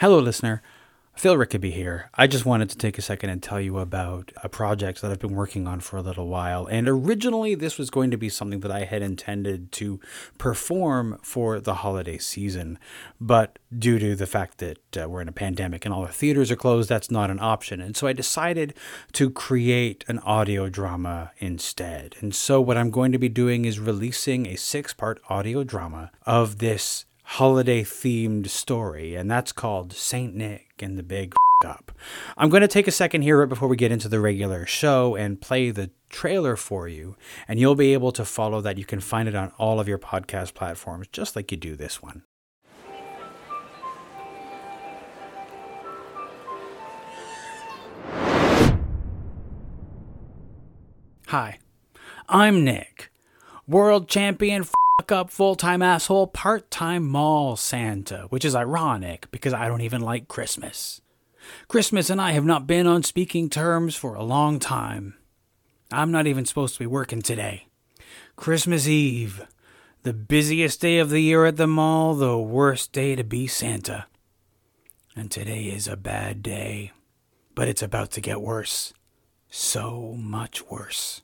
Hello, listener. Phil Rickaby here. I just wanted to take a second and tell you about a project that I've been working on for a little while. And originally, this was going to be something that I had intended to perform for the holiday season. But due to the fact that uh, we're in a pandemic and all the theaters are closed, that's not an option. And so I decided to create an audio drama instead. And so, what I'm going to be doing is releasing a six part audio drama of this holiday themed story, and that's called Saint Nick and the Big Up. I'm going to take a second here right before we get into the regular show and play the trailer for you, and you'll be able to follow that. You can find it on all of your podcast platforms, just like you do this one. Hi, I'm Nick, world champion up full time asshole part time mall Santa, which is ironic because I don't even like Christmas. Christmas and I have not been on speaking terms for a long time. I'm not even supposed to be working today. Christmas Eve, the busiest day of the year at the mall, the worst day to be Santa. And today is a bad day, but it's about to get worse. So much worse.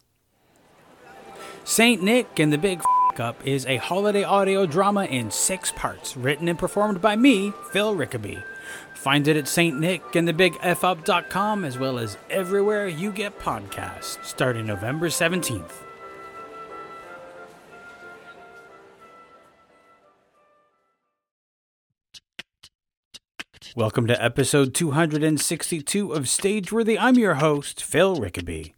Saint Nick and the Big Up is a holiday audio drama in six parts, written and performed by me, Phil Rickaby. Find it at stnickandthebigfup.com as well as everywhere you get podcasts, starting November 17th. Welcome to episode 262 of Stageworthy. I'm your host, Phil Rickaby.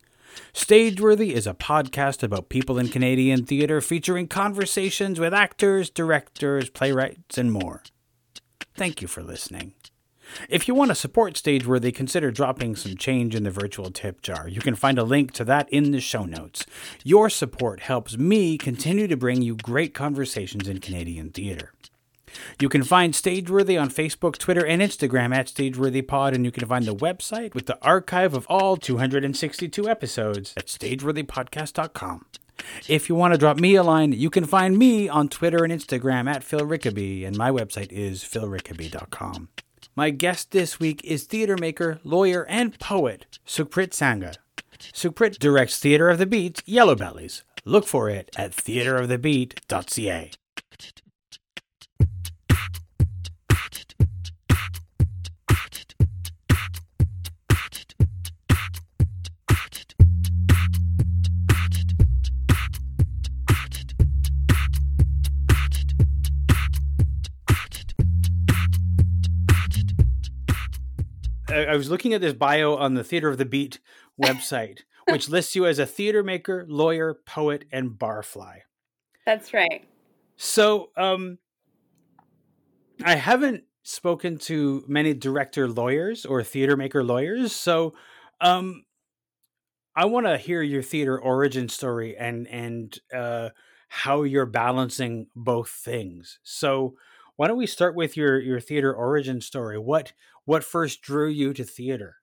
Stageworthy is a podcast about people in Canadian theatre featuring conversations with actors, directors, playwrights, and more. Thank you for listening. If you want to support Stageworthy, consider dropping some change in the virtual tip jar. You can find a link to that in the show notes. Your support helps me continue to bring you great conversations in Canadian theatre. You can find Stageworthy on Facebook, Twitter, and Instagram at StageworthyPod, and you can find the website with the archive of all 262 episodes at StageworthyPodcast.com. If you want to drop me a line, you can find me on Twitter and Instagram at Phil Rickaby, and my website is philrickaby.com. My guest this week is theater maker, lawyer, and poet Sukhprit Sangha. Sukhprit directs Theater of the Beat, Yellow Bellies. Look for it at theaterofthebeat.ca. I was looking at this bio on the Theater of the Beat website, which lists you as a theater maker, lawyer, poet, and barfly. That's right. So, um, I haven't spoken to many director lawyers or theater maker lawyers, so um, I want to hear your theater origin story and and uh, how you're balancing both things. So, why don't we start with your your theater origin story? What what first drew you to theater?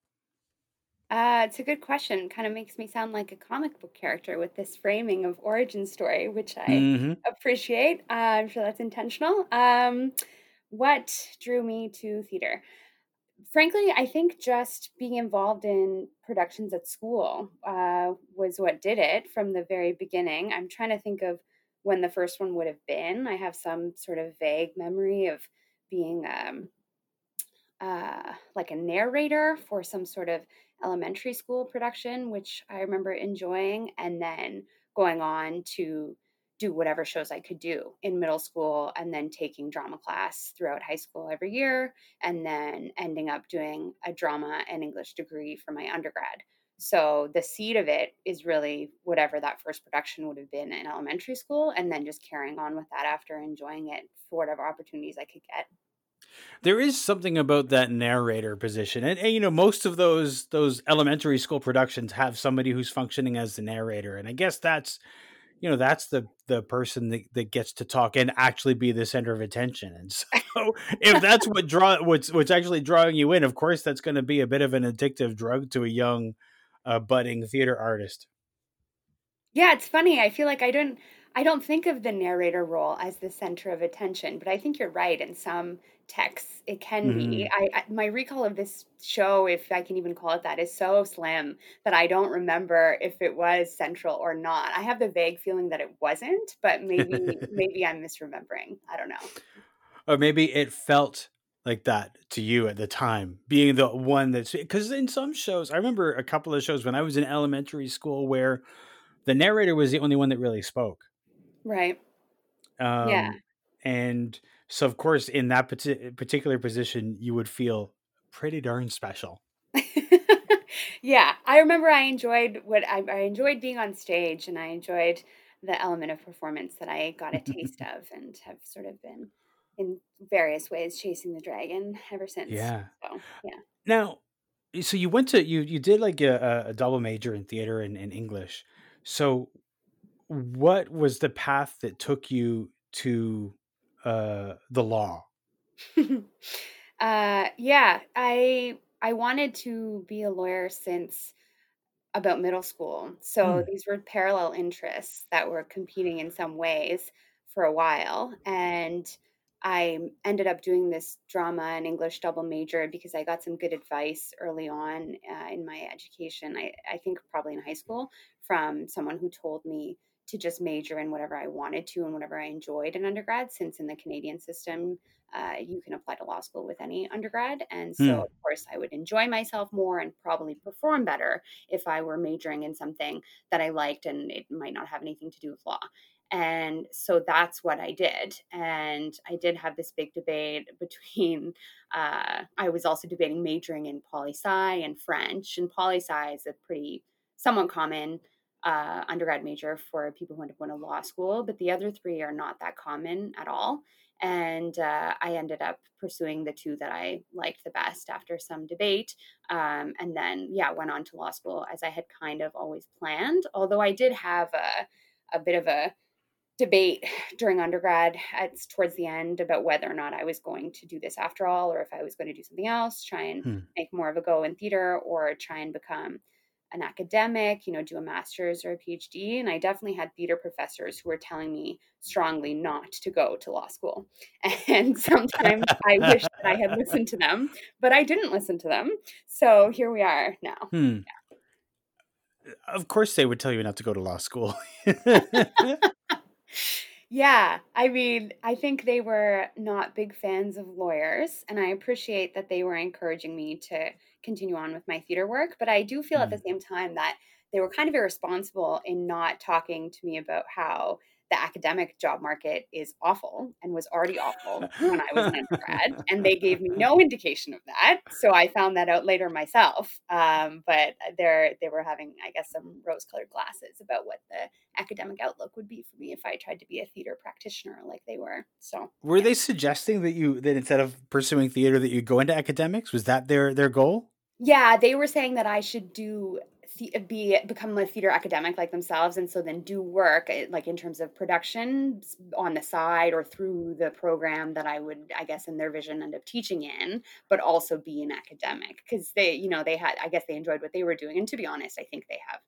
Uh, it's a good question. Kind of makes me sound like a comic book character with this framing of origin story, which I Mm-hmm. appreciate. Uh, I'm sure that's intentional. Um, what drew me to theater? Frankly, I think just being involved in productions at school uh, was what did it from the very beginning. I'm trying to think of when the first one would have been. I have some sort of vague memory of being um, uh, like a narrator for some sort of elementary school production, which I remember enjoying, and then going on to do whatever shows I could do in middle school, and then taking drama class throughout high school every year, and then ending up doing a drama and English degree for my undergrad. So the seed of it is really whatever that first production would have been in elementary school, and then just carrying on with that after enjoying it for whatever opportunities I could get. There is something about that narrator position, and, and, you know, most of those those elementary school productions have somebody who's functioning as the narrator, and I guess that's you know that's the the person that, that gets to talk and actually be the center of attention. And so, if that's what draw what's what's actually drawing you in, of course, that's going to be a bit of an addictive drug to a young uh, budding theater artist. Yeah, it's funny. I feel like I don't I don't think of the narrator role as the center of attention, but I think you're right. In some texts. It can mm-hmm. be. I, I, my recall of this show, if I can even call it that, is so slim that I don't remember if it was central or not. I have the vague feeling that it wasn't, but maybe maybe I'm misremembering. I don't know. Or maybe it felt like that to you at the time, being the one that's because in some shows, I remember a couple of shows when I was in elementary school where the narrator was the only one that really spoke. Right. Um, yeah. And so, of course, in that particular position, you would feel pretty darn special. yeah, I remember I enjoyed what I, I, enjoyed being on stage, and I enjoyed the element of performance that I got a taste of, and have sort of been in various ways chasing the dragon ever since. Yeah. So, yeah. Now, so you went to you you did like a, a double major in theater and, and English. So, what was the path that took you to uh, the law? uh, yeah, I I wanted to be a lawyer since about middle school. So mm. these were parallel interests that were competing in some ways for a while, and I ended up doing this drama and English double major because I got some good advice early on uh, in my education. I, I think probably in high school from someone who told me to just major in whatever I wanted to and whatever I enjoyed in undergrad, since in the Canadian system, uh, you can apply to law school with any undergrad. And so, mm. of course, I would enjoy myself more and probably perform better if I were majoring in something that I liked and it might not have anything to do with law. And so that's what I did. And I did have this big debate between, uh, I was also debating majoring in poli sci and French. And poli sci is a pretty, somewhat common uh, undergrad major for people who end up going to law school, but the other three are not that common at all. And uh, I ended up pursuing the two that I liked the best after some debate. Um, and then, yeah, went on to law school as I had kind of always planned. Although I did have a, a bit of a debate during undergrad at towards the end about whether or not I was going to do this after all, or if I was going to do something else, try and hmm. make more of a go in theater, or try and become an academic, you know, do a master's or a PhD. And I definitely had theater professors who were telling me strongly not to go to law school. And sometimes I wish that I had listened to them, but I didn't listen to them. So here we are now. Hmm. Yeah. Of course, they would tell you not to go to law school. Yeah, I mean, I think they were not big fans of lawyers, and I appreciate that they were encouraging me to continue on with my theater work. But I do feel mm. at the same time that they were kind of irresponsible in not talking to me about how the academic job market is awful and was already awful when I was an undergrad. And they gave me no indication of that. So I found that out later myself. Um, but they're, they were having, I guess, some rose colored glasses about what the academic outlook would be for me if I tried to be a theater practitioner like they were. So were yeah. they suggesting that you, that instead of pursuing theater, that you go into academics? Was that their, their goal? Yeah, they were saying that I should do be become a theater academic like themselves and so then do work eh, like in terms of production on the side or through the program that I would I guess in their vision end up teaching in but also be an academic. Because they you know they had I guess they enjoyed what they were doing and to be honest I think they have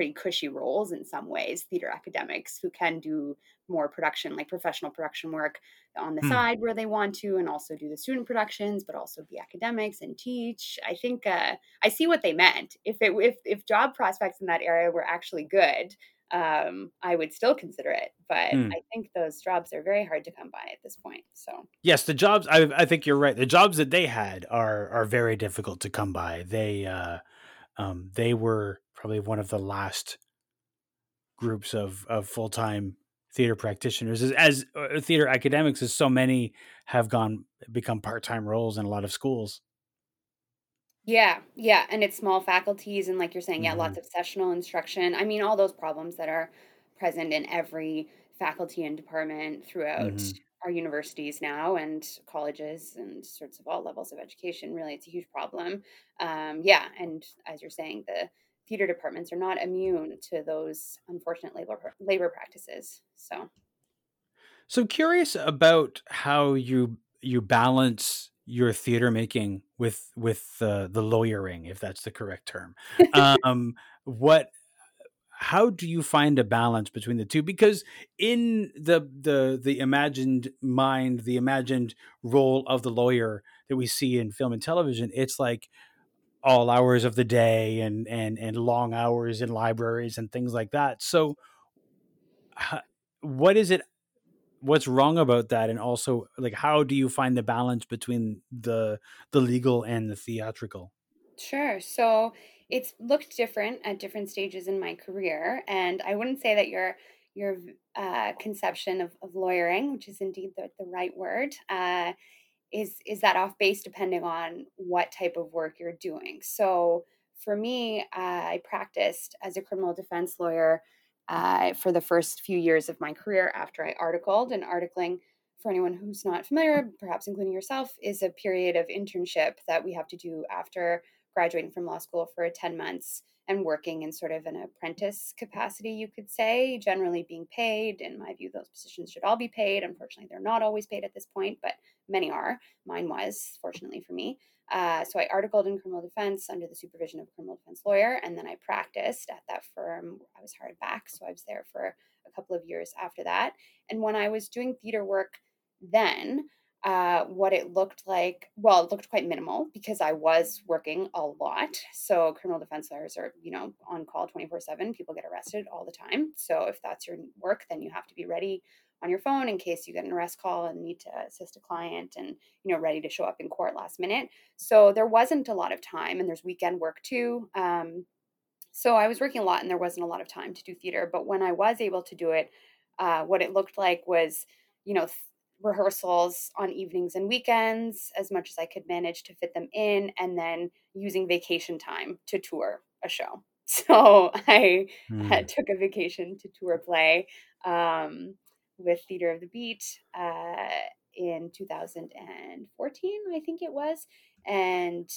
pretty cushy roles in some ways theater academics who can do more production like professional production work on the hmm. side where they want to and also do the student productions but also be academics and teach i think uh, i see what they meant if it if, if job prospects in that area were actually good um, I would still consider it, but hmm. I think those jobs are very hard to come by at this point. So yes, the jobs. I, I think you're right. The jobs that they had are are very difficult to come by. They uh, um, they were probably one of the last groups of, of full time theater practitioners as, as uh, theater academics as so many have gone become part time roles in a lot of schools. Yeah, yeah, and it's small faculties and like you're saying, yeah, mm-hmm. lots of sessional instruction. I mean, all those problems that are present in every faculty and department throughout mm-hmm. our universities now and colleges and sorts of all levels of education. Really, it's a huge problem. Um, yeah, and as you're saying, the theater departments are not immune to those unfortunate labor labor practices. So, so curious about how you you balance your theater making with with uh, the lawyering, if that's the correct term. um, what how do you find a balance between the two because in the the the imagined mind the imagined role of the lawyer that we see in film and television it's like all hours of the day and and and long hours in libraries and things like that. So what is it what's wrong about that? And also like how do you find the balance between the the legal and the theatrical? Sure. So it's looked different at different stages in my career, and I wouldn't say that your your uh, conception of, of lawyering, which is indeed the, the right word, uh, is is that off base depending on what type of work you're doing. So for me, uh, I practiced as a criminal defense lawyer uh, for the first few years of my career after I articled, and articling for anyone who's not familiar, perhaps including yourself, is a period of internship that we have to do after graduating from law school for 10 months and working in sort of an apprentice capacity, you could say, generally being paid. In my view, those positions should all be paid. Unfortunately, they're not always paid at this point, but many are. Mine was, fortunately for me. Uh, so I articled in criminal defense under the supervision of a criminal defense lawyer, and then I practiced at that firm. I was hired back, so I was there for a couple of years after that. And when I was doing theater work then, uh, what it looked like. Well, it looked quite minimal because I was working a lot. So criminal defense lawyers are, you know, on call 24 7. People get arrested all the time. So if that's your work, then you have to be ready on your phone in case you get an arrest call and need to assist a client and you know ready to show up in court last minute so there wasn't a lot of time and there's weekend work too um, so i was working a lot and there wasn't a lot of time to do theater but when i was able to do it uh, what it looked like was you know rehearsals on evenings and weekends as much as I could manage to fit them in, and then using vacation time to tour a show. So I mm. took a vacation to tour play um, with Theater of the Beat uh, in 2014, I think it was. And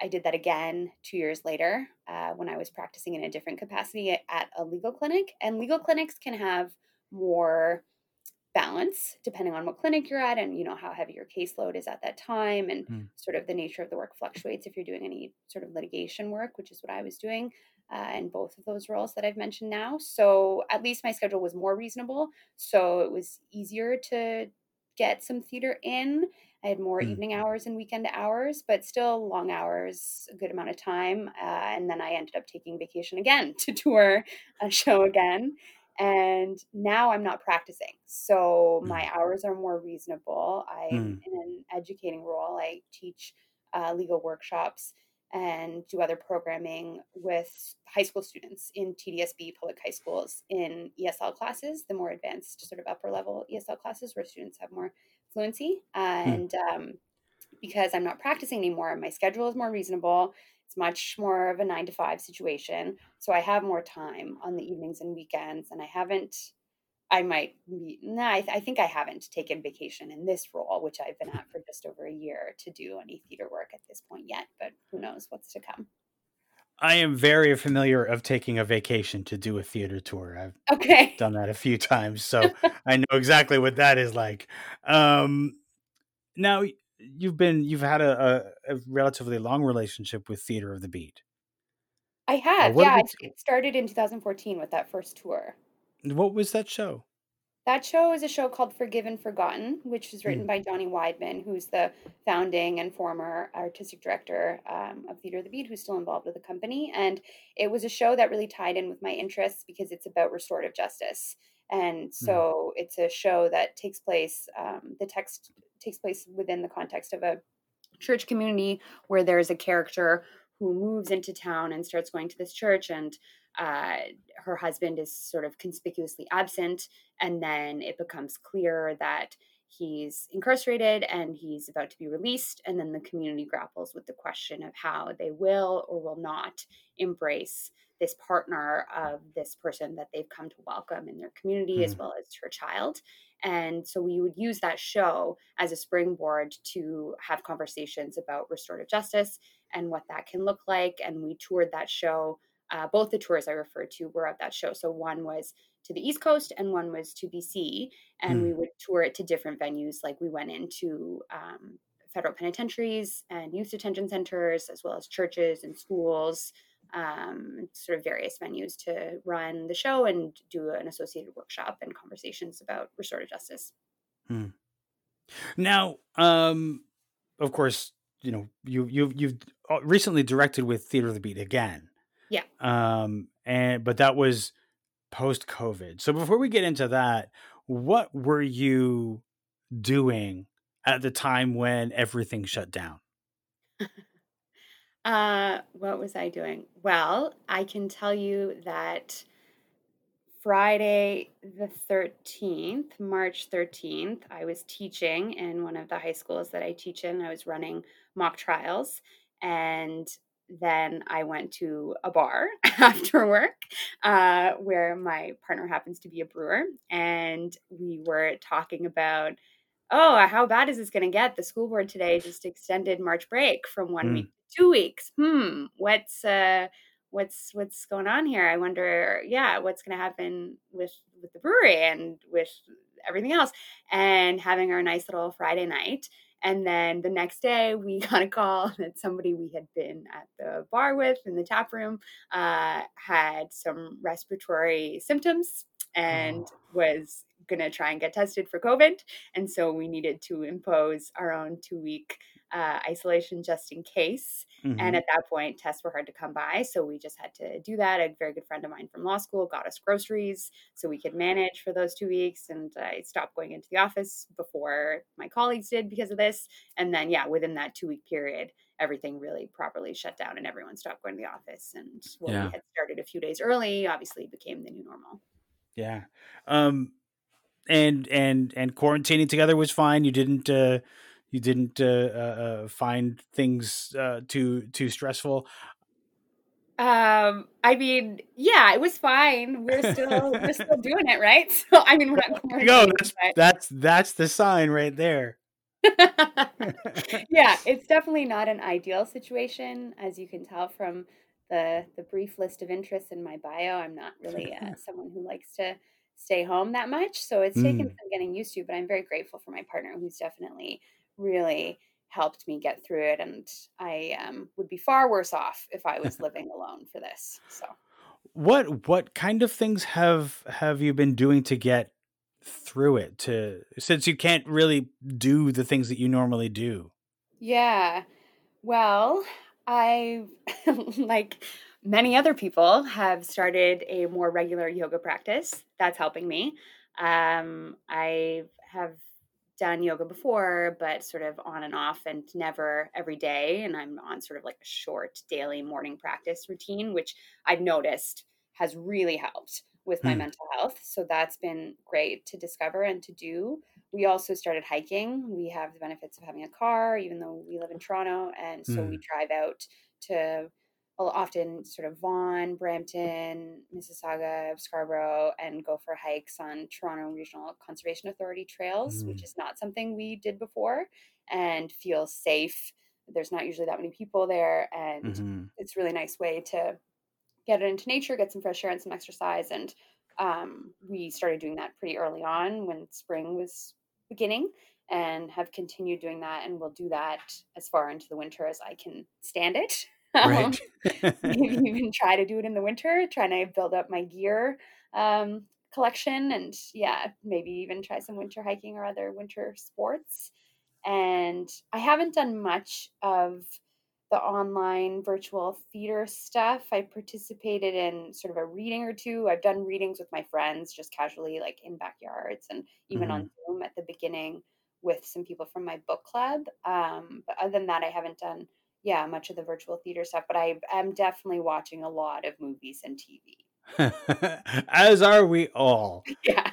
I did that again two years later uh, when I was practicing in a different capacity at a legal clinic. And legal clinics can have more balance depending on what clinic you're at and you know how heavy your caseload is at that time and mm. sort of the nature of the work fluctuates if you're doing any sort of litigation work which is what i was doing uh, in both of those roles that i've mentioned now so at least my schedule was more reasonable so it was easier to get some theater in i had more mm. evening hours and weekend hours but still long hours a good amount of time uh, and then i ended up taking vacation again to tour a show again and now I'm not practicing. So mm. my hours are more reasonable. I'm mm. in an educating role. I teach uh, legal workshops and do other programming with high school students in TDSB public high schools in ESL classes, the more advanced sort of upper level ESL classes where students have more fluency. Uh, mm. And um, because I'm not practicing anymore, my schedule is more reasonable it's much more of a nine to five situation. So I have more time on the evenings and weekends, and I haven't. I might be, no, I, th- I think I haven't taken vacation in this role, which I've been at for just over a year to do any theater work at this point yet, but who knows what's to come. I am very familiar of taking a vacation to do a theater tour. I've okay. done that a few times, so I know exactly what that is like. Um, now, you've been you've had a, a, a, relatively long relationship with Theater of the Beat. I have, uh, yeah. It started in 2014 with that first tour. What was that show? That show is a show called Forgiven Forgotten, which was written mm. by Johnny Wideman, who's the founding and former artistic director um, of Theater of the Beat, who's still involved with the company. And it was a show that really tied in with my interests because it's about restorative justice. And mm. so mm. it's a show that takes place, um, the text takes place within the context of a church community where there's a character who moves into town and starts going to this church and uh, her husband is sort of conspicuously absent. And then it becomes clear that he's incarcerated and he's about to be released and then the community grapples with the question of how they will or will not embrace this partner of this person that they've come to welcome in their community mm. as well as her child and so we would use that show as a springboard to have conversations about restorative justice and what that can look like. And we toured that show. Uh, both the tours I referred to were of that show. So one was to the East Coast and one was to BC. And mm. we would tour it to different venues. Like we went into um, federal penitentiaries and youth detention centers, as well as churches and schools, um, sort of various venues to run the show and do an associated workshop and conversations about restorative justice. Hmm. Now, um, of course, you know you you you've uh, recently directed with Theater of the Beat again. Yeah. Um, and but that was post COVID. So before we get into that, what were you doing at the time when everything shut down? uh, what was I doing? Well, I can tell you that Friday the 13th, March 13th, I was teaching in one of the high schools that I teach in. I was running mock trials and then I went to a bar after work uh, where my partner happens to be a brewer. And we were talking about, oh, how bad is this going to get? The school board today just extended March break from one mm. week to two weeks. Hmm, what's. Uh, what's what's going on here i wonder yeah what's going to happen with with the brewery and with everything else and having our nice little friday night and then the next day we got a call that somebody we had been at the bar with in the tap room uh, had some respiratory symptoms and oh. was going to try and get tested for covid and so we needed to impose our own two week uh, isolation just in case. Mm-hmm. And at that point, tests were hard to come by. So we just had to do that. A very good friend of mine from law school got us groceries so we could manage for those two weeks. And I stopped going into the office before my colleagues did because of this. And then, yeah, within that two week period, everything really properly shut down and everyone stopped going to the office. And what yeah. we had started a few days early obviously became the new normal. Yeah. Um, and and and quarantining together was fine. You didn't uh you didn't uh, uh, uh, find things uh, too too stressful. Um, I mean, yeah, it was fine. We're still we're still doing it, right? So I mean, we're not. Go. That's, that's that's the sign right there. yeah, it's definitely not an ideal situation, as you can tell from the the brief list of interests in my bio. I'm not really uh, someone who likes to stay home that much, so it's taken mm. some getting used to. But I'm very grateful for my partner, who's definitely really helped me get through it and i um, would be far worse off if i was living alone for this so what what kind of things have have you been doing to get through it to since you can't really do the things that you normally do yeah well i like many other people have started a more regular yoga practice that's helping me um, i have done yoga before, but sort of on and off and never every day. And I'm on sort of like a short daily morning practice routine, which I've noticed has really helped with my mm. mental health. So that's been great to discover and to do. We also started hiking. We have the benefits of having a car, even though we live in Toronto. And so mm. we drive out to often sort of Vaughan, Brampton, Mississauga, Scarborough, and go for hikes on Toronto Regional Conservation Authority trails, mm. which is not something we did before, and feel safe. There's not usually that many people there, and mm-hmm. it's a really nice way to get into nature, get some fresh air and some exercise. And um, we started doing that pretty early on when spring was beginning and have continued doing that and will do that as far into the winter as I can stand it. Right. maybe even try to do it in the winter, trying to build up my gear um, collection, and yeah, maybe even try some winter hiking or other winter sports. And I haven't done much of the online virtual theater stuff. I participated in sort of a reading or two. I've done readings with my friends just casually, like in backyards and even mm-hmm. on Zoom at the beginning with some people from my book club. Um, but other than that, I haven't done yeah, much of the virtual theater stuff, but I am definitely watching a lot of movies and TV. As are we all. Yeah.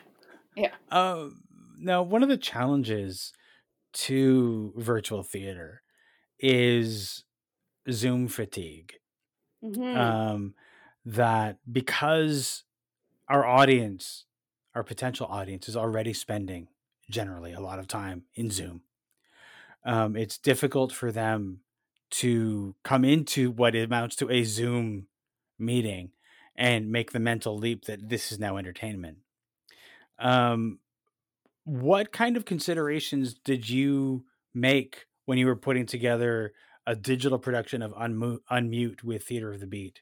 Yeah. Um, now, one of the challenges to virtual theater is Zoom fatigue. Mm-hmm. Um, that because our audience, our potential audience, is already spending generally a lot of time in Zoom, um, it's difficult for them to come into what amounts to a Zoom meeting and make the mental leap that this is now entertainment. Um, what kind of considerations did you make when you were putting together a digital production of Unmute, with Theater of the Beat?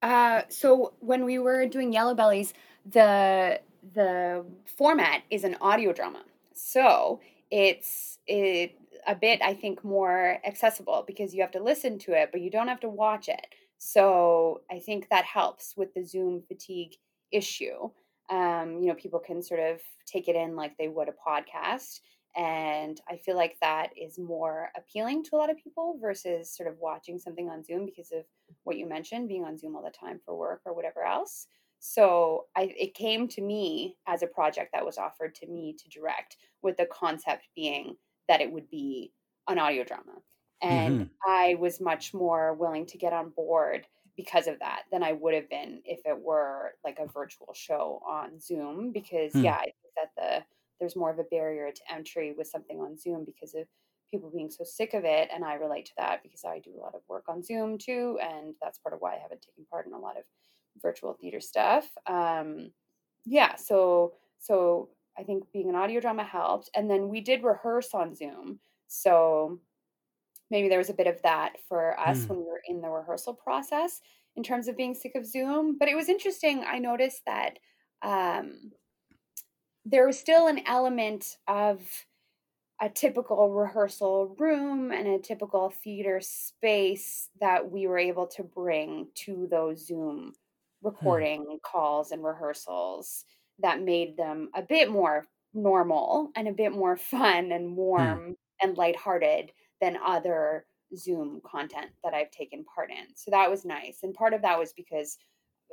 Uh, so when we were doing Yellow Bellies, the the format is an audio drama. So it's it a bit I think more accessible because you have to listen to it, but you don't have to watch it. So I think that helps with the Zoom fatigue issue. Um, you know, people can sort of take it in like they would a podcast. And I feel like that is more appealing to a lot of people versus sort of watching something on Zoom because of what you mentioned, being on Zoom all the time for work or whatever else. So I, it came to me as a project that was offered to me to direct, with the concept being that it would be an audio drama. And mm-hmm. I was much more willing to get on board because of that than I would have been if it were like a virtual show on Zoom. Because mm. yeah, I think that the there's more of a barrier to entry with something on Zoom because of people being so sick of it. And I relate to that because I do a lot of work on Zoom too, and that's part of why I haven't taken part in a lot of virtual theater stuff. Um, yeah, so so I think being an audio drama helped, and then we did rehearse on Zoom, so maybe there was a bit of that for us mm. when we were in the rehearsal process in terms of being sick of Zoom. But it was interesting. I noticed that um, there was still an element of a typical rehearsal room and a typical theater space that we were able to bring to those Zoom Hmm. recording hmm. calls and rehearsals that made them a bit more normal and a bit more fun and hmm. warm hmm. and lighthearted than other Zoom content that I've taken part in. So that was nice. And part of that was because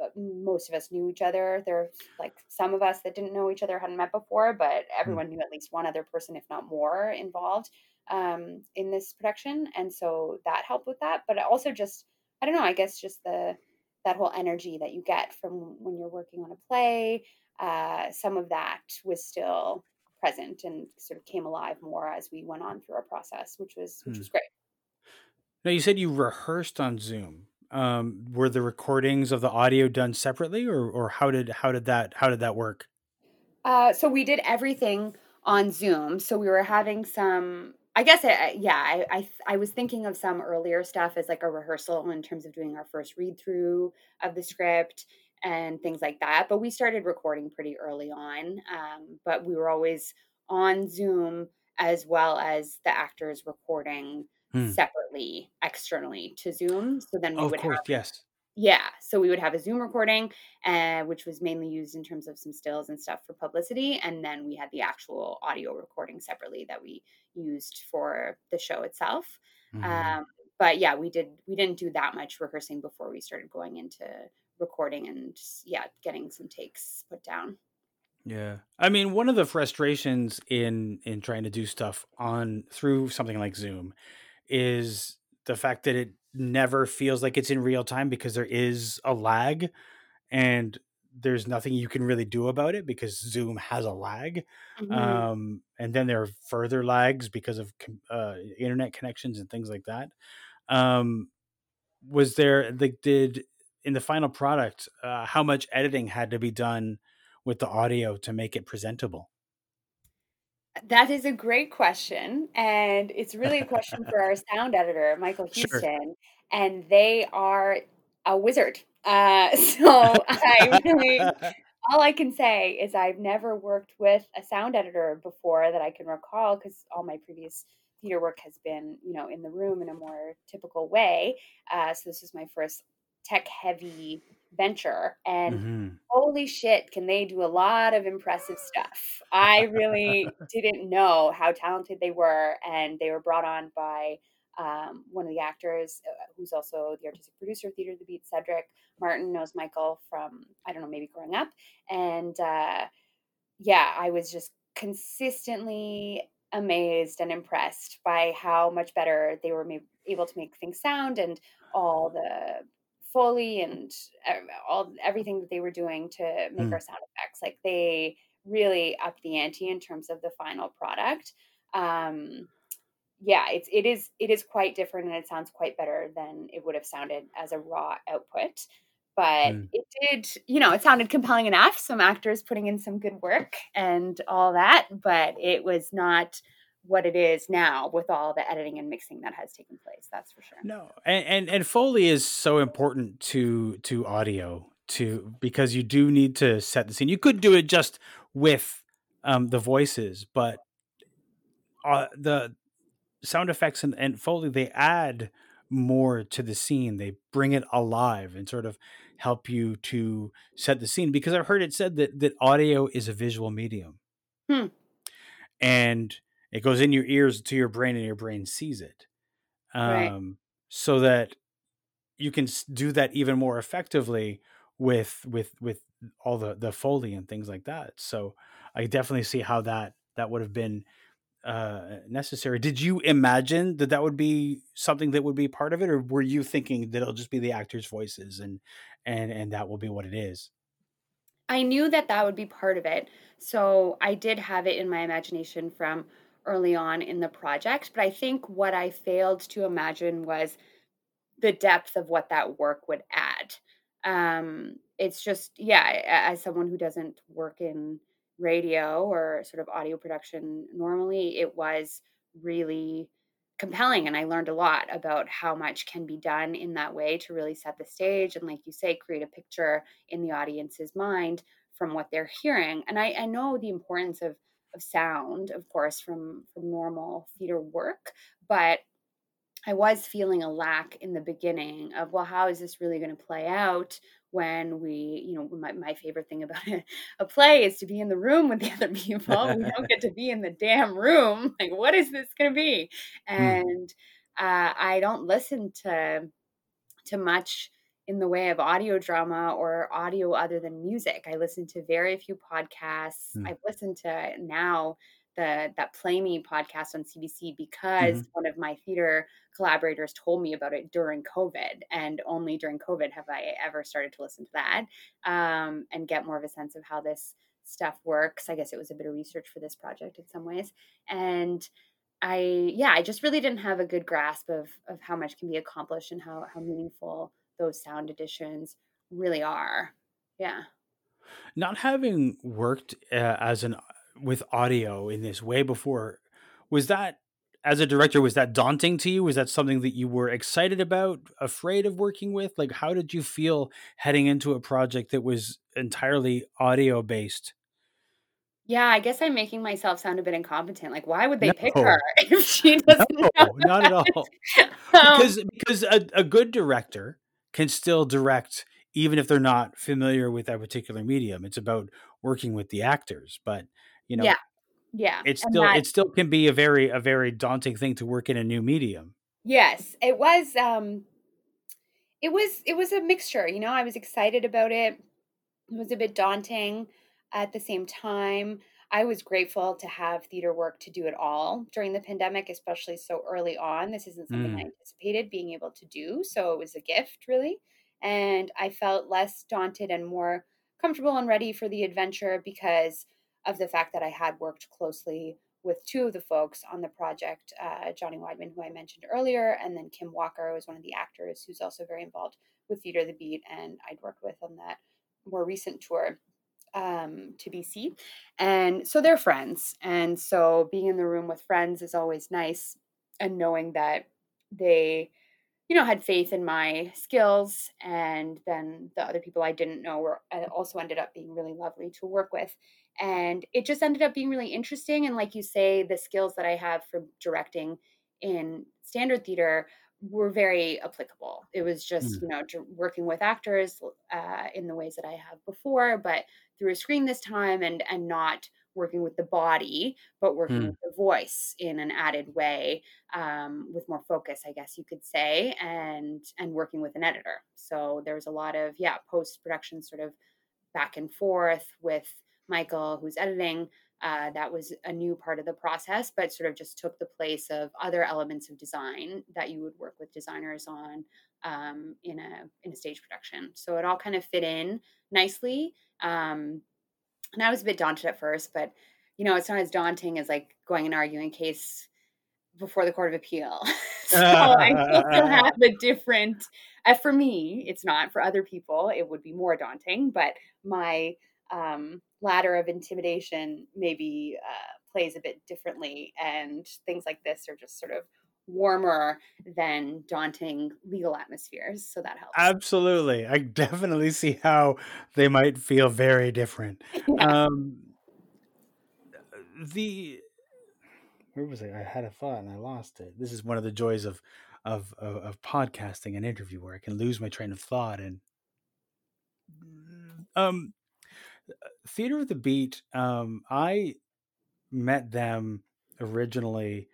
uh, most of us knew each other. There were like some of us that didn't know each other, hadn't met before, but everyone mm. knew at least one other person, if not more, involved um, in this production. And so that helped with that. But also just, I don't know, I guess just the that whole energy that you get from when you're working on a play. Uh, some of that was still present and sort of came alive more as we went on through our process, which was which hmm. was great. Now you said you rehearsed on Zoom. Um, were the recordings of the audio done separately, or or how did how did that how did that work? Uh, so we did everything on Zoom. So we were having some I guess, I, yeah, I, I, I was thinking of some earlier stuff as like a rehearsal in terms of doing our first read through of the script and things like that. But we started recording pretty early on. Um, but we were always on Zoom as well as the actors recording hmm. separately externally to Zoom. So then we oh, would of course, have, yes. Yeah. So we would have a Zoom recording, uh, which was mainly used in terms of some stills and stuff for publicity. And then we had the actual audio recording separately that we used for the show itself. Mm-hmm. Um, but yeah, we did we didn't do that much rehearsing before we started going into recording and yeah, getting some takes put down. Yeah. I mean, one of the frustrations in in trying to do stuff on through something like Zoom is the fact that it never feels like it's in real time because there is a lag and there's nothing you can really do about it because Zoom has a lag. Mm-hmm. Um, and then there are further lags because of uh, internet connections and things like that. Um, was there like did in the final product uh, how much editing had to be done with the audio to make it presentable? That is a great question. And it's really a question for our sound editor, Michael Houston. Sure. And they are a wizard. Uh, so I really, all I can say is I've never worked with a sound editor before that I can recall because all my previous theater work has been, you know, in the room in a more typical way. Uh, so this is my first tech heavy venture and mm-hmm. holy shit can they do a lot of impressive stuff. I really didn't know how talented they were and they were brought on by um, one of the actors uh, who's also the artistic producer of theater of the beat cedric martin. Knows michael from i don't know maybe growing up. And uh, yeah i was just consistently amazed and impressed by how much better they were able to make things sound and all the Foley and all everything that they were doing to make mm. our sound effects. Like they really upped the ante in terms of the final product. Um, yeah, it's it is it is quite different and it sounds quite better than it would have sounded as a raw output. But mm. it did, you know, it sounded compelling enough. Some actors putting in some good work and all that, but it was not what it is now with all the editing and mixing that has taken place. That's for sure. No, and and, and Foley is so important to to audio to because you do need to set the scene. You could do it just with um, the voices, but uh, the sound effects and, and Foley they add more to the scene. They bring it alive and sort of help you to set the scene because I've heard it said that that audio is a visual medium. Hmm. And it goes in your ears to your brain and your brain sees it. Um, right. so that you can do that even more effectively with with with all the the foley and things like that. So I definitely see how that that would have been uh, necessary. Did you imagine that that would be something that would be part of it, or were you thinking that it'll just be the actors' voices and and and that will be what it is? I knew that that would be part of it, so I did have it in my imagination from early on in the project. But I think what I failed to imagine was the depth of what that work would add. Um, it's just yeah, as someone who doesn't work in radio or sort of audio production normally, it was really compelling and I learned a lot about how much can be done in that way to really set the stage and like you say create a picture in the audience's mind from what they're hearing and I, I know the importance of of sound of course from from normal theater work but I was feeling a lack in the beginning of well how is this really going to play out when we, you know, my, my favorite thing about a, a play is to be in the room with the other people. we don't get to be in the damn room. Like, what is this going to be? Hmm. And uh, I don't listen to to much in the way of audio drama or audio other than music. I listen to very few podcasts. Mm. I've listened to now the that Play Me podcast on CBC because mm-hmm. one of my theater collaborators told me about it during COVID, and only during COVID have I ever started to listen to that um, and get more of a sense of how this stuff works. I guess it was a bit of research for this project in some ways, and I yeah, I just really didn't have a good grasp of of how much can be accomplished and how how meaningful those sound additions really are. Yeah. Not having worked uh, as an with audio in this way before. Was that as a director was that daunting to you was that something that you were excited about afraid of working with like how did you feel heading into a project that was entirely audio based yeah i guess i'm making myself sound a bit incompetent like why would they no. pick her if she doesn't no, not at all um, because because a, a good director can still direct even if they're not familiar with that particular medium. It's about working with the actors but you know yeah. Yeah it still that, it still can be a very a very daunting thing to work in a new medium. Yes it was um it was it was a mixture you know i was excited about it. It was a bit daunting at the same time i was grateful to have theater work to do it all during the pandemic especially so early on this isn't something mm. i anticipated being able to do so it was a gift really and i felt less daunted and more comfortable and ready for the adventure because of the fact that I had worked closely with two of the folks on the project, uh, Johnny Wideman, who I mentioned earlier, and then Kim Walker was one of the actors who's also very involved with Theater the Beat, and I'd worked with on that more recent tour um, to BC. And so they're friends. And so being in the room with friends is always nice, and knowing that they you know had faith in my skills and then the other people i didn't know were uh, also ended up being really lovely to work with and it just ended up being really interesting and like you say the skills that i have for directing in standard theater were very applicable it was just mm. you know working with actors uh, in the ways that i have before but through a screen this time and and not working with the body but working mm. with the voice in an added way um, with more focus i guess you could say and and working with an editor so there was a lot of yeah post production sort of back and forth with Michael, who's editing, uh, that was a new part of the process, but sort of just took the place of other elements of design that you would work with designers on um, in a in a stage production. So it all kind of fit in nicely. Um, and I was a bit daunted at first, but you know, it's not as daunting as like going and arguing a case before the court of appeal. so I still have a different. Uh, for me, it's not. For other people, it would be more daunting. But my um, ladder of intimidation maybe uh, plays a bit differently, and things like this are just sort of warmer than daunting legal atmospheres. So that helps. Absolutely. I definitely see how they might feel very different. Yeah. Um, the where was I? I had a thought and I lost it. This is one of the joys of of of, of podcasting and interview where I can lose my train of thought and um theater of the beat um I met them originally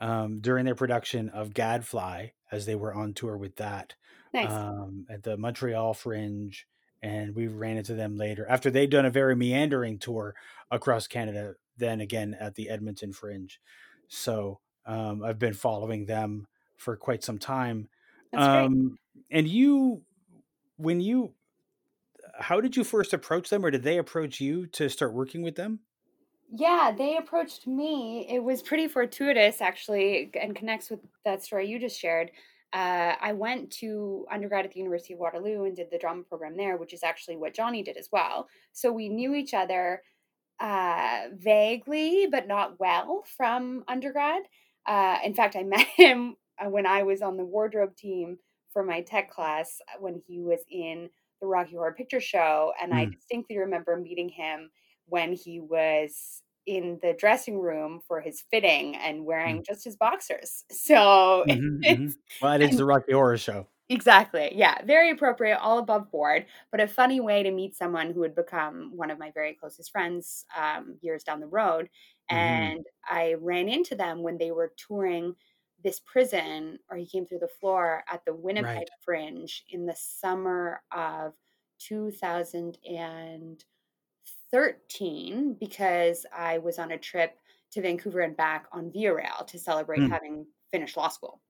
um, during their production of Gadfly as they were on tour with that nice. um, at the Montreal Fringe. And we ran into them later after they'd done a very meandering tour across Canada, then again at the Edmonton Fringe. So um, I've been following them for quite some time. Um, and you, when you, how did you first approach them, or did they approach you to start working with them? Yeah, they approached me. It was pretty fortuitous, actually, and connects with that story you just shared. Uh, I went to undergrad at the University of Waterloo and did the drama program there, which is actually what Johnny did as well. So we knew each other uh, vaguely, but not well from undergrad. Uh, in fact, I met him uh, when I was on the wardrobe team for my tech class uh, when he was in the Rocky Horror Picture Show. And mm. I distinctly remember meeting him when he was in the dressing room for his fitting and wearing mm. just his boxers. So, mm-hmm, mm-hmm. well, it is the Rocky Horror Show. Exactly. Yeah. Very appropriate, all above board, but a funny way to meet someone who would become one of my very closest friends um, years down the road. Mm-hmm. And I ran into them when they were touring this prison, or he came through the floor at the Winnipeg right. Fringe in the summer of 2013 because I was on a trip to Vancouver and back on Via Rail to celebrate mm. having finished law school.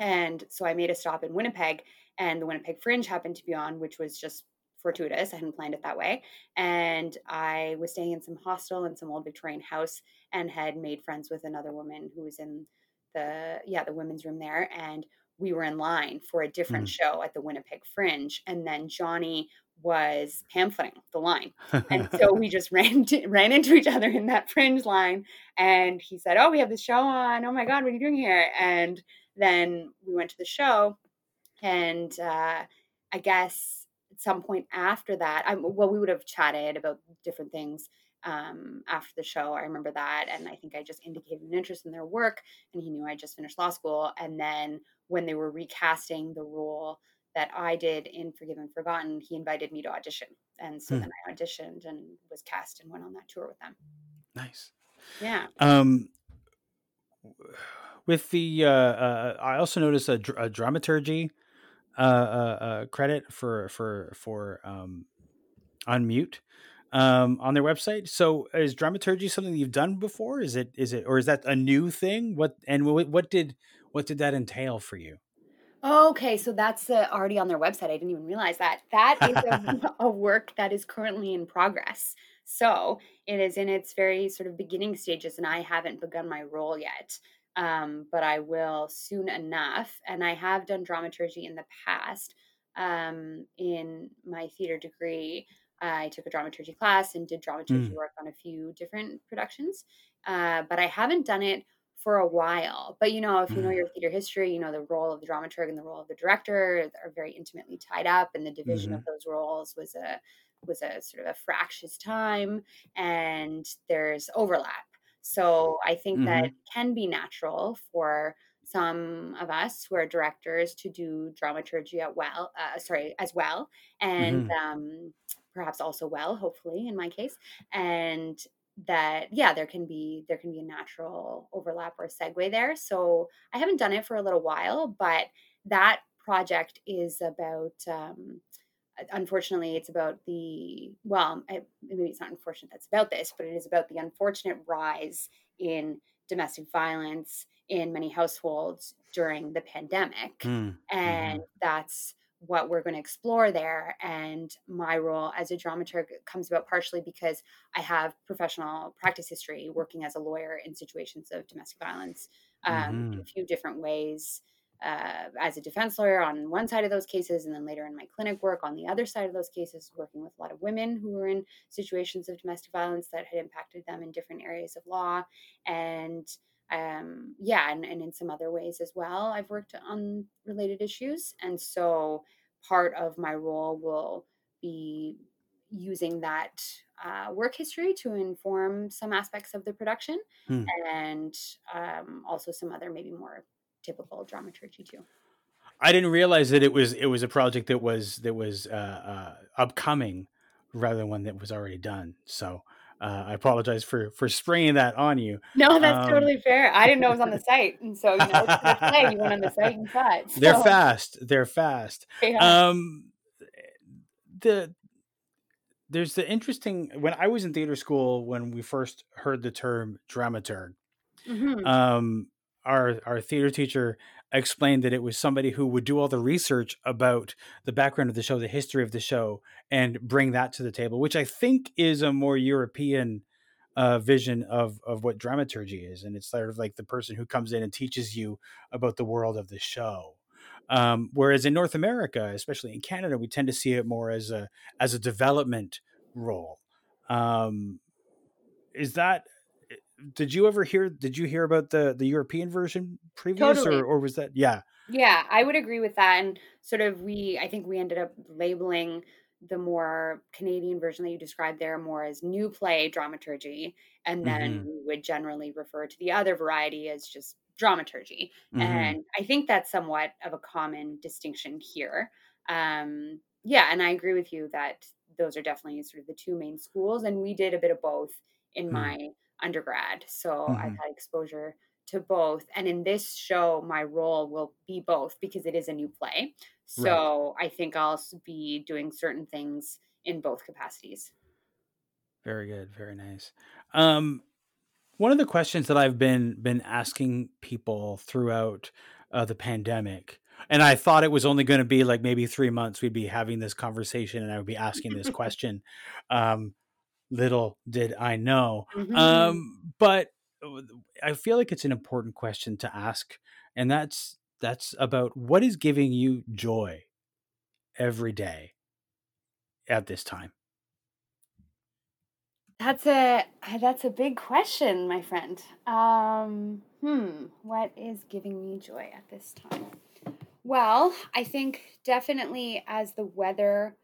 And so I made a stop in Winnipeg, and the Winnipeg Fringe happened to be on, which was just fortuitous. I hadn't planned it that way. And I was staying in some hostel in some old Victorian house and had made friends with another woman who was in the, yeah, the women's room there. And we were in line for a different mm. show at the Winnipeg Fringe. And then Johnny was pamphleting the line. And so we just ran to, ran into each other in that fringe line. And he said, Oh, we have this show on. Oh my God, what are you doing here? And then we went to the show. And uh, I guess at some point after that, I, well, we would have chatted about different things um, after the show. I remember that. And I think I just indicated an interest in their work. And he knew I just finished law school. And then when they were recasting the role, that I did in Forgiven Forgotten, he invited me to audition. And so hmm. then I auditioned and was cast and went on that tour with them. Nice. Yeah. Um, with the, uh, uh, I also noticed a, a dramaturgy uh, uh, uh, credit for, for, for um, Unmute um, on their website. So is dramaturgy something you've done before? Is it, is it, or is that a new thing? What, and what, what did, what did that entail for you? Okay, so that's uh, already on their website. I didn't even realize that. That is a, a work that is currently in progress. So it is in its very sort of beginning stages, and I haven't begun my role yet. Um, but I will soon enough. And I have done dramaturgy in the past. Um, in my theater degree, I took a dramaturgy class and did dramaturgy mm. work on a few different productions. Uh, but I haven't done it for a while. But you know, if you know mm-hmm. your theater history, you know the role of the dramaturg and the role of the director are very intimately tied up, and the division mm-hmm. of those roles was a was a sort of a fractious time, and there's overlap. So I think mm-hmm. that can be natural for some of us who are directors to do dramaturgy at well, uh, sorry, as well, and mm-hmm. um, perhaps also well, hopefully in my case, and that yeah there can be there can be a natural overlap or segue there so i haven't done it for a little while but that project is about um, unfortunately it's about the well I, maybe it's not unfortunate that's about this but it is about the unfortunate rise in domestic violence in many households during the pandemic mm. and mm-hmm. that's what we're going to explore there. And my role as a dramaturg comes about partially because I have professional practice history working as a lawyer in situations of domestic violence um, mm-hmm. in a few different ways. Uh, as a defense lawyer on one side of those cases, and then later in my clinic work on the other side of those cases, working with a lot of women who were in situations of domestic violence that had impacted them in different areas of law. And um, yeah, and, and in some other ways as well, I've worked on related issues. And so part of my role will be using that uh, work history to inform some aspects of the production hmm. and um, also some other maybe more typical dramaturgy too. I didn't realize that it was it was a project that was that was uh, uh, upcoming rather than one that was already done. So uh, I apologize for for springing that on you. No, that's um, totally fair. I didn't know it was on the site, and so you know, play, you went on the site and saw it. So. They're fast. They're fast. Yeah. Um, the there's the interesting when I was in theater school when we first heard the term dramaturg. Mm-hmm. Um, our our theater teacher explained that it was somebody who would do all the research about the background of the show, the history of the show, and bring that to the table, which I think is a more European uh, vision of of what dramaturgy is, and it's sort of like the person who comes in and teaches you about the world of the show. Um, whereas in North America, especially in Canada, we tend to see it more as a as a development role. Um, is that did you ever hear did you hear about the the european version previous totally. or, or was that yeah yeah i would agree with that and sort of we i think we ended up labeling the more canadian version that you described there more as new play dramaturgy and then mm-hmm. we would generally refer to the other variety as just dramaturgy mm-hmm. and i think that's somewhat of a common distinction here um yeah and i agree with you that those are definitely sort of the two main schools and we did a bit of both in mm-hmm. my undergrad. So mm-hmm. I've had exposure to both. And in this show, my role will be both because it is a new play. So right. I think I'll be doing certain things in both capacities. Very good. Very nice. Um, one of the questions that I've been been asking people throughout uh, the pandemic, and I thought it was only going to be like maybe three months we'd be having this conversation, and I would be asking this question. Um, little did I know. Mm-hmm. Um, but uh, I feel like it's an important question to ask, and that's that's about what is giving you joy every day at this time. That's a that's a big question, my friend. Um, hmm, what is giving me joy at this time? Well, I think definitely as the weather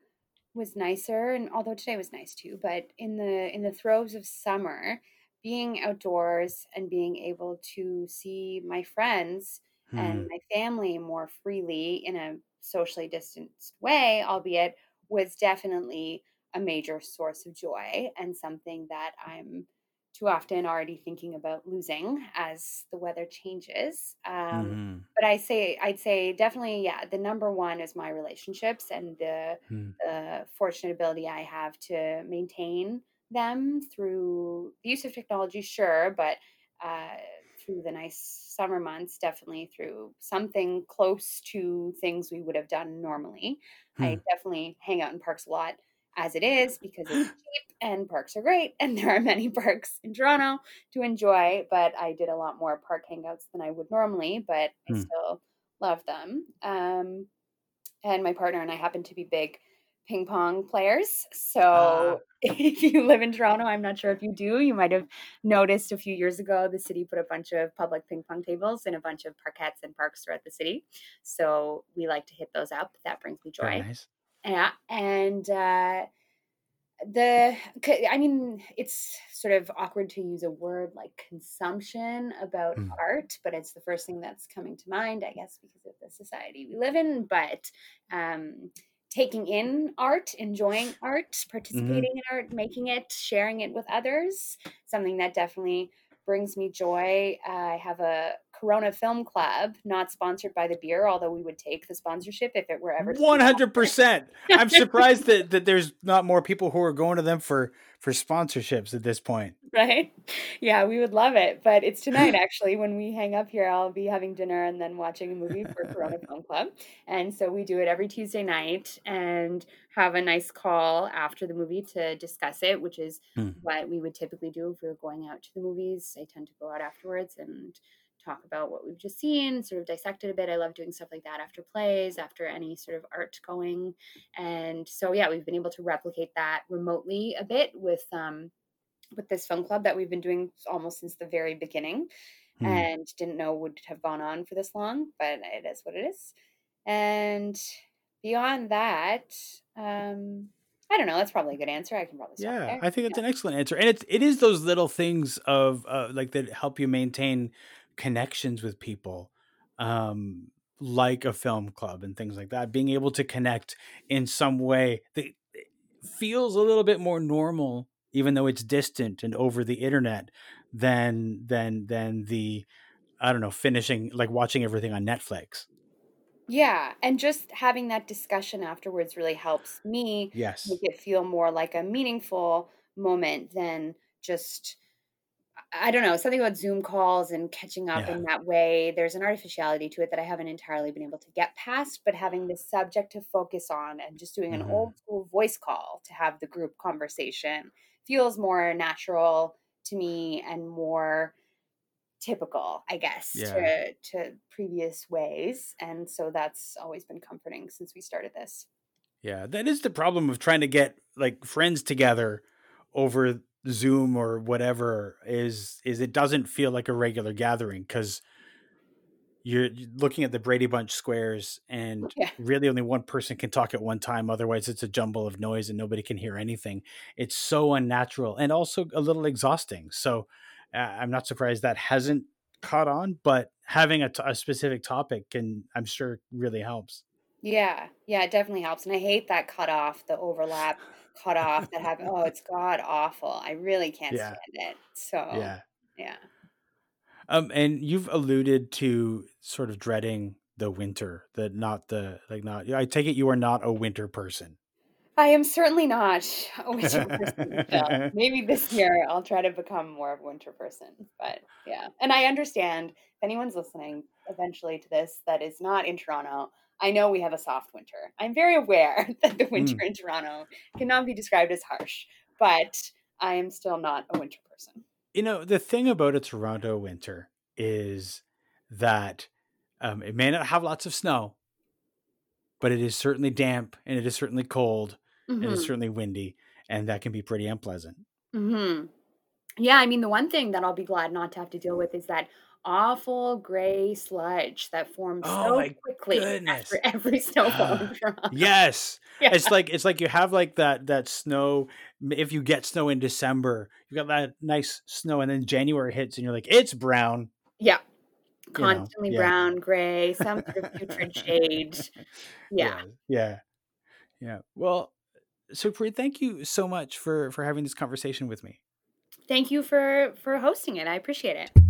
was nicer and although today was nice too but in the in the throes of summer being outdoors and being able to see my friends hmm. and my family more freely in a socially distanced way albeit was definitely a major source of joy and something that i'm too often already thinking about losing as the weather changes. Um, mm-hmm. But I say, I'd say definitely, yeah, the number one is my relationships and the, mm. the fortunate ability I have to maintain them through the use of technology, sure, but uh, through the nice summer months, definitely through something close to things we would have done normally. Mm. I hmm. definitely hang out in parks a lot as it is because it's cheap and parks are great and there are many parks in Toronto to enjoy. But I did a lot more park hangouts than I would normally, but I hmm. still love them. Um, and my partner and I happen to be big ping pong players. So uh. if you live in Toronto, I'm not sure if you do, you might have noticed a few years ago the city put a bunch of public ping pong tables in a bunch of parkettes and parks throughout the city. So we like to hit those up. That brings me joy. Nice. Yeah, and uh, the I mean, it's sort of awkward to use a word like consumption about mm. art, but it's the first thing that's coming to mind, I guess, because of the society we live in. But um, taking in art, enjoying art, mm-hmm. participating mm-hmm. in art, making it, sharing it with others, something that definitely brings me joy. Uh, I have a Corona Film Club, not sponsored by the beer, although we would take the sponsorship if it were ever. One hundred percent. I'm surprised that, that there's not more people who are going to them for for sponsorships at this point. Right? Yeah, we would love it. But it's tonight actually. When we hang up here, I'll be having dinner and then watching a movie for Corona Film Club. And so we do it every Tuesday night and have a nice call after the movie to discuss it, which is hmm. what we would typically do if we were going out to the movies. I tend to go out afterwards and talk about what we've just seen, sort of dissect it a bit. I love doing stuff like that after plays, after any sort of art going. And so, yeah, we've been able to replicate that remotely a bit with, um, with this film club that we've been doing almost since the very beginning mm. and didn't know would have gone on for this long, but it is what it is. And beyond that, um, I don't know. That's probably a good answer. I can probably yeah. There. I think that's yeah. an excellent answer, and it's it is those little things of uh, like that help you maintain connections with people, um, like a film club and things like that. Being able to connect in some way that feels a little bit more normal, even though it's distant and over the internet, than than than the I don't know finishing like watching everything on Netflix. Yeah, and just having that discussion afterwards really helps me yes. make it feel more like a meaningful moment than just I don't know, something about Zoom calls and catching up yeah. in that way. There's an artificiality to it that I haven't entirely been able to get past, but having the subject to focus on and just doing an mm-hmm. old school voice call to have the group conversation feels more natural to me and more typical, I guess, yeah. to to previous ways. And so that's always been comforting since we started this. Yeah, that is the problem of trying to get like friends together over Zoom or whatever is is it doesn't feel like a regular gathering cuz you're looking at the Brady Bunch squares and yeah. really only one person can talk at one time otherwise it's a jumble of noise and nobody can hear anything. It's so unnatural and also a little exhausting. So uh, I'm not surprised that hasn't caught on, but having a, t- a specific topic can, I'm sure, really helps. Yeah, yeah, it definitely helps. And I hate that cut off, the overlap cut off that have, oh, it's god awful. I really can't yeah. stand it. So, yeah. Yeah. Um, and you've alluded to sort of dreading the winter, the not the like not. I take it you are not a winter person. I am certainly not a winter person. Maybe this year I'll try to become more of a winter person. But yeah, and I understand if anyone's listening eventually to this that is not in Toronto. I know we have a soft winter. I'm very aware that the winter mm. in Toronto cannot be described as harsh, but I am still not a winter person. You know, the thing about a Toronto winter is that um, it may not have lots of snow, but it is certainly damp and it is certainly cold mm-hmm. and it's certainly windy, and that can be pretty unpleasant. Mm-hmm. Yeah, I mean, the one thing that I'll be glad not to have to deal with is that awful gray sludge that forms oh so quickly goodness. after every snowfall. Ah, yes, yeah. it's like it's like you have like that that snow. If you get snow in December, you got that nice snow, and then January hits, and you're like, it's brown. Yeah, constantly you know, yeah. brown, gray, some sort of putrid shade. Yeah. yeah, yeah, yeah. Well, Supreet, thank you so much for for having this conversation with me. Thank you for for hosting it. I appreciate it.